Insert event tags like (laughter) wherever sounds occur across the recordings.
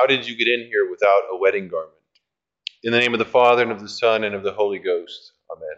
How did you get in here without a wedding garment? In the name of the Father, and of the Son, and of the Holy Ghost. Amen.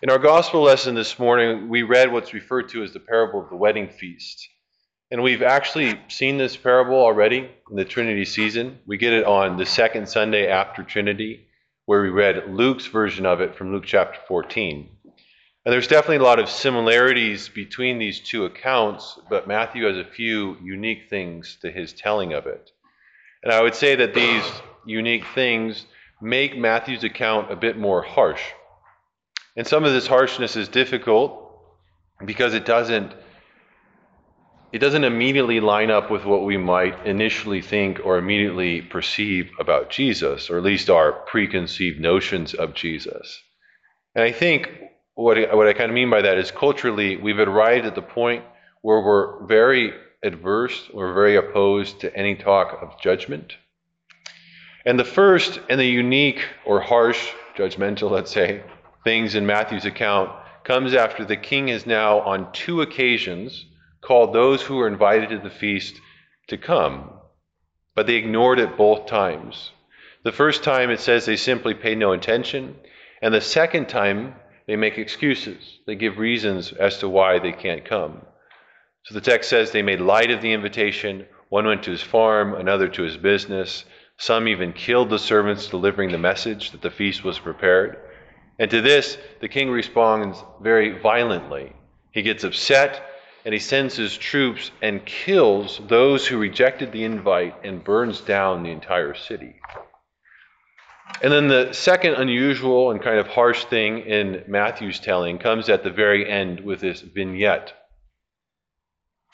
In our gospel lesson this morning, we read what's referred to as the parable of the wedding feast. And we've actually seen this parable already in the Trinity season. We get it on the second Sunday after Trinity, where we read Luke's version of it from Luke chapter 14. And there's definitely a lot of similarities between these two accounts, but Matthew has a few unique things to his telling of it. And I would say that these unique things make Matthew's account a bit more harsh. And some of this harshness is difficult because it doesn't it doesn't immediately line up with what we might initially think or immediately perceive about Jesus, or at least our preconceived notions of Jesus. And I think what I, what I kind of mean by that is culturally, we've arrived at the point where we're very adverse, we're very opposed to any talk of judgment. And the first and the unique or harsh, judgmental, let's say, things in Matthew's account comes after the king has now on two occasions called those who were invited to the feast to come, but they ignored it both times. The first time it says they simply paid no attention, and the second time they make excuses. They give reasons as to why they can't come. So the text says they made light of the invitation. One went to his farm, another to his business. Some even killed the servants delivering the message that the feast was prepared. And to this, the king responds very violently. He gets upset and he sends his troops and kills those who rejected the invite and burns down the entire city. And then the second unusual and kind of harsh thing in Matthew's telling comes at the very end with this vignette.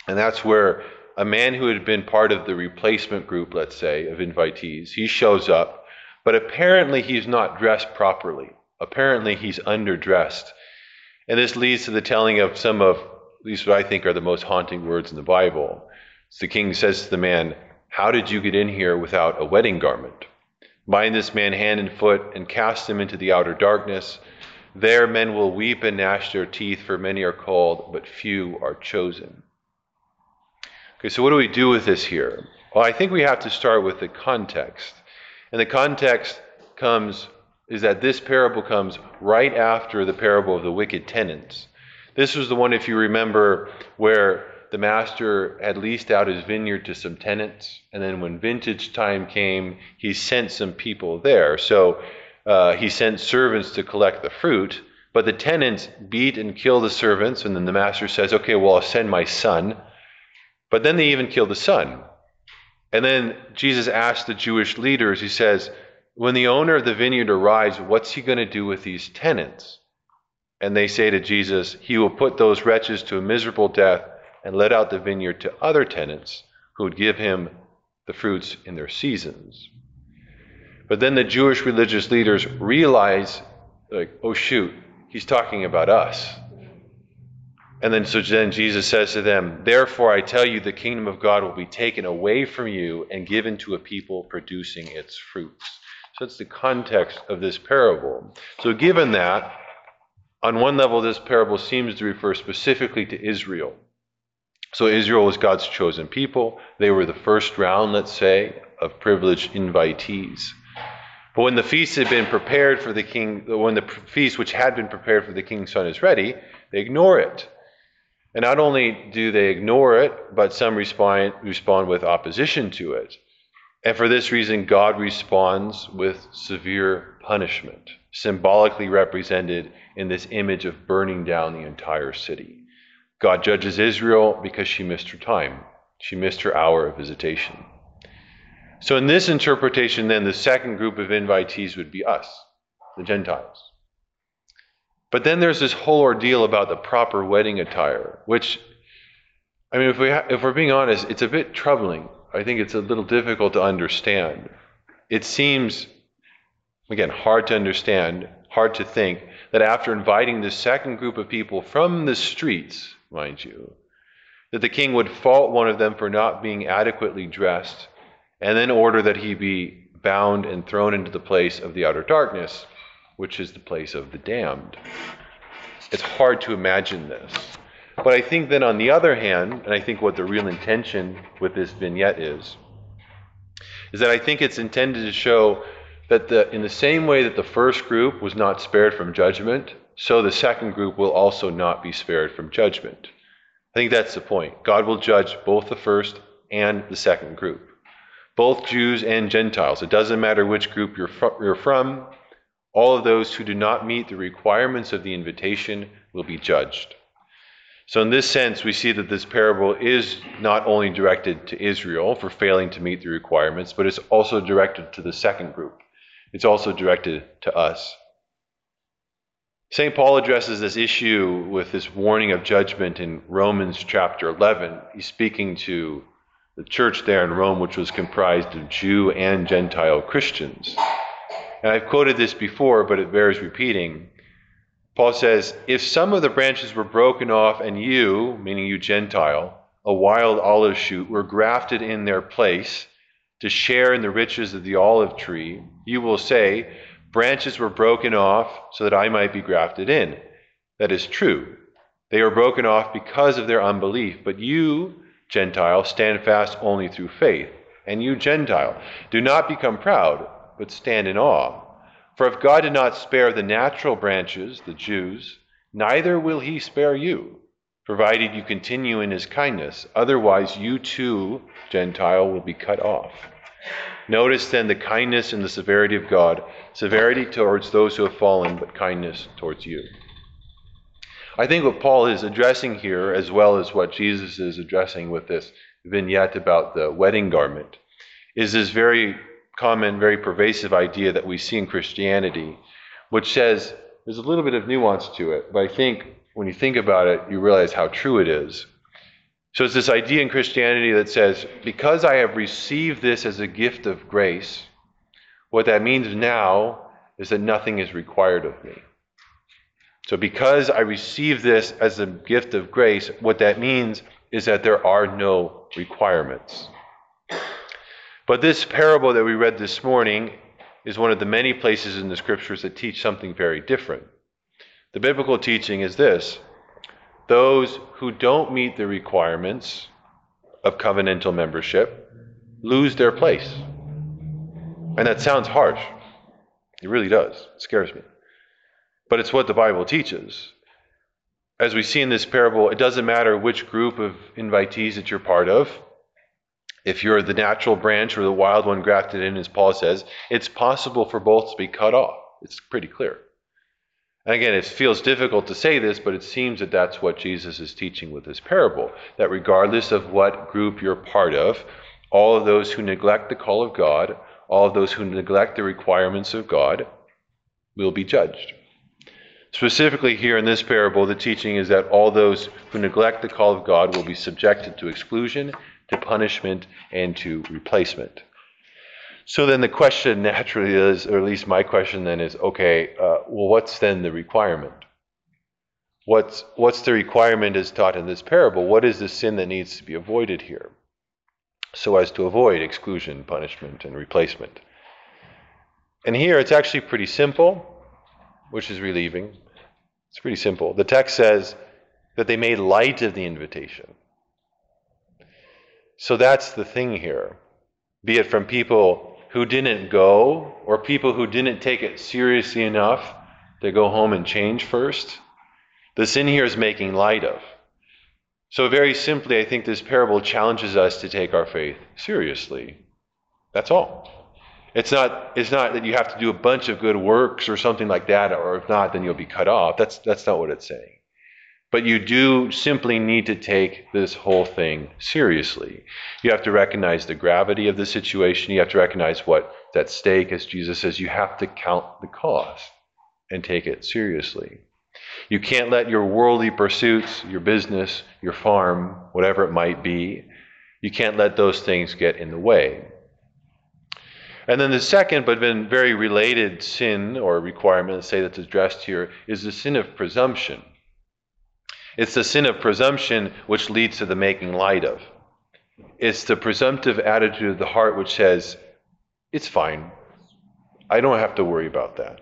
And that's where a man who had been part of the replacement group, let's say, of invitees, he shows up, but apparently he's not dressed properly. Apparently, he's underdressed. And this leads to the telling of some of, at least what I think are the most haunting words in the Bible. So the king says to the man, How did you get in here without a wedding garment? Bind this man hand and foot and cast him into the outer darkness. There men will weep and gnash their teeth, for many are called, but few are chosen. Okay, so what do we do with this here? Well, I think we have to start with the context. And the context comes is that this parable comes right after the parable of the wicked tenants. This was the one, if you remember, where the master had leased out his vineyard to some tenants, and then when vintage time came, he sent some people there. So uh, he sent servants to collect the fruit, but the tenants beat and kill the servants, and then the master says, Okay, well, I'll send my son. But then they even kill the son. And then Jesus asked the Jewish leaders, He says, when the owner of the vineyard arrives, what's he going to do with these tenants? And they say to Jesus, He will put those wretches to a miserable death and let out the vineyard to other tenants who would give him the fruits in their seasons. But then the Jewish religious leaders realize, like, oh shoot, he's talking about us. And then so then Jesus says to them, Therefore I tell you, the kingdom of God will be taken away from you and given to a people producing its fruits. So that's the context of this parable. So, given that, on one level, this parable seems to refer specifically to Israel. So, Israel was God's chosen people. They were the first round, let's say, of privileged invitees. But when the feast had been prepared for the king, when the feast which had been prepared for the king's son is ready, they ignore it. And not only do they ignore it, but some respond, respond with opposition to it. And for this reason, God responds with severe punishment, symbolically represented in this image of burning down the entire city. God judges Israel because she missed her time, she missed her hour of visitation. So, in this interpretation, then, the second group of invitees would be us, the Gentiles. But then there's this whole ordeal about the proper wedding attire, which, I mean, if, we ha- if we're being honest, it's a bit troubling I think it's a little difficult to understand. It seems, again, hard to understand, hard to think, that after inviting this second group of people from the streets, mind you, that the king would fault one of them for not being adequately dressed, and then order that he be bound and thrown into the place of the outer darkness, which is the place of the damned. It's hard to imagine this. But I think then on the other hand, and I think what the real intention with this vignette is, is that I think it's intended to show that the, in the same way that the first group was not spared from judgment, so the second group will also not be spared from judgment. I think that's the point. God will judge both the first and the second group, both Jews and Gentiles. It doesn't matter which group you're, fr- you're from, all of those who do not meet the requirements of the invitation will be judged. So, in this sense, we see that this parable is not only directed to Israel for failing to meet the requirements, but it's also directed to the second group. It's also directed to us. St. Paul addresses this issue with this warning of judgment in Romans chapter 11. He's speaking to the church there in Rome, which was comprised of Jew and Gentile Christians. And I've quoted this before, but it bears repeating. Paul says, If some of the branches were broken off, and you, meaning you Gentile, a wild olive shoot, were grafted in their place to share in the riches of the olive tree, you will say, Branches were broken off so that I might be grafted in. That is true. They were broken off because of their unbelief. But you, Gentile, stand fast only through faith. And you, Gentile, do not become proud, but stand in awe. For if God did not spare the natural branches, the Jews, neither will he spare you, provided you continue in his kindness. Otherwise, you too, Gentile, will be cut off. Notice then the kindness and the severity of God severity towards those who have fallen, but kindness towards you. I think what Paul is addressing here, as well as what Jesus is addressing with this vignette about the wedding garment, is this very common, very pervasive idea that we see in Christianity, which says there's a little bit of nuance to it, but I think when you think about it, you realize how true it is. So it's this idea in Christianity that says, because I have received this as a gift of grace, what that means now is that nothing is required of me. So because I receive this as a gift of grace, what that means is that there are no requirements. But this parable that we read this morning is one of the many places in the scriptures that teach something very different. The biblical teaching is this those who don't meet the requirements of covenantal membership lose their place. And that sounds harsh. It really does. It scares me. But it's what the Bible teaches. As we see in this parable, it doesn't matter which group of invitees that you're part of. If you're the natural branch or the wild one grafted in, as Paul says, it's possible for both to be cut off. It's pretty clear. And again, it feels difficult to say this, but it seems that that's what Jesus is teaching with this parable. That regardless of what group you're part of, all of those who neglect the call of God, all of those who neglect the requirements of God, will be judged. Specifically, here in this parable, the teaching is that all those who neglect the call of God will be subjected to exclusion to punishment and to replacement. So then the question naturally is, or at least my question then is, okay, uh, well, what's then the requirement? What's, what's the requirement as taught in this parable? What is the sin that needs to be avoided here? So as to avoid exclusion, punishment, and replacement. And here it's actually pretty simple, which is relieving. It's pretty simple. The text says that they made light of the invitation. So that's the thing here. Be it from people who didn't go or people who didn't take it seriously enough to go home and change first. The sin here is making light of. So, very simply, I think this parable challenges us to take our faith seriously. That's all. It's not, it's not that you have to do a bunch of good works or something like that, or if not, then you'll be cut off. That's, that's not what it's saying. But you do simply need to take this whole thing seriously. You have to recognize the gravity of the situation. You have to recognize what's at stake. As Jesus says, you have to count the cost and take it seriously. You can't let your worldly pursuits, your business, your farm, whatever it might be, you can't let those things get in the way. And then the second, but then very related sin or requirement, say that's addressed here, is the sin of presumption. It's the sin of presumption which leads to the making light of. It's the presumptive attitude of the heart which says, it's fine. I don't have to worry about that.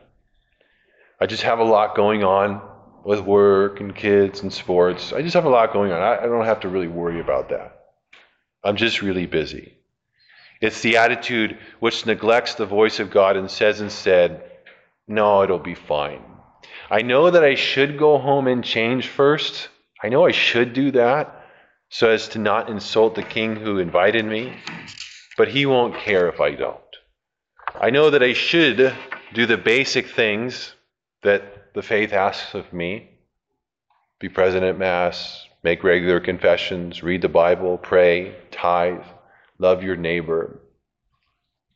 I just have a lot going on with work and kids and sports. I just have a lot going on. I, don't have to really worry about that. I'm just really busy. It's the attitude which neglects the voice of God and says instead, No, it'll be fine. I know that I should go home and change first. I know I should do that so as to not insult the king who invited me, but he won't care if I don't. I know that I should do the basic things that the faith asks of me be present at Mass, make regular confessions, read the Bible, pray, tithe, love your neighbor.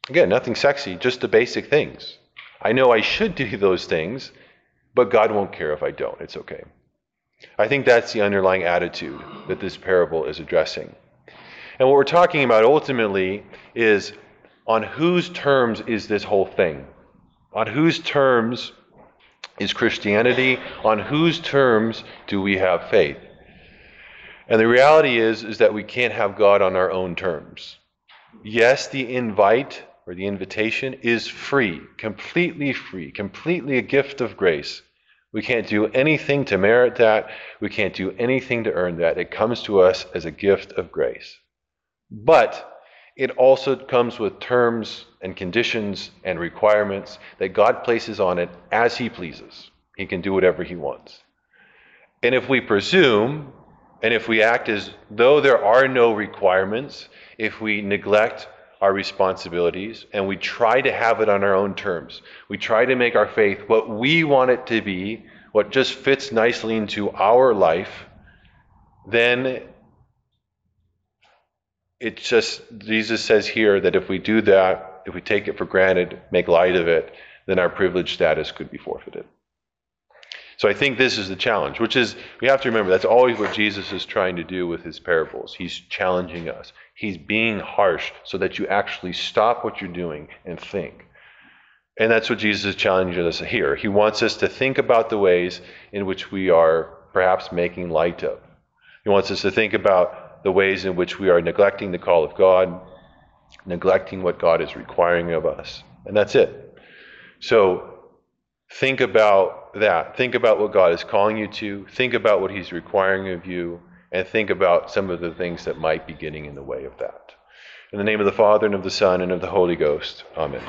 Again, nothing sexy, just the basic things. I know I should do (laughs) those things, but God won't care if I don't. It's okay. I think that's the underlying attitude that this parable is addressing. And what we're talking about ultimately is on whose terms is this whole thing? On whose terms is Christianity? On whose terms do we have faith? And the reality is is that we can't have God on our own terms. Yes, the invite or the invitation is free, completely free, completely a gift of grace. We can't do anything to merit that. We can't do anything to earn that. It comes to us as a gift of grace. But it also comes with terms and conditions and requirements that God places on it as He pleases. He can do whatever He wants. And if we presume, and if we act as though there are no requirements, if we neglect our responsibilities and we try to have it on our own terms, we try to make our faith what we want it to be, what just fits nicely into our life, then it's just, Jesus says here that if we do that, if we take it for granted, make light of it, then our privileged status could be forfeited. So I think this is the challenge, which is, we have to remember, that's always what Jesus is trying to do with his parables. He's challenging us, he's being harsh so that you actually stop what you're doing and think. And that's what Jesus is challenging us here. He wants us to think about the ways in which we are perhaps making light of. He wants us to think about the ways in which we are neglecting the call of God, neglecting what God is requiring of us. And that's it. So think that. Think about what God is calling you to. Think about what He's requiring of you. And think about some of the things that might be getting in the way of that. In the name of the Father, and of the Son, and of the Holy Ghost. Amen.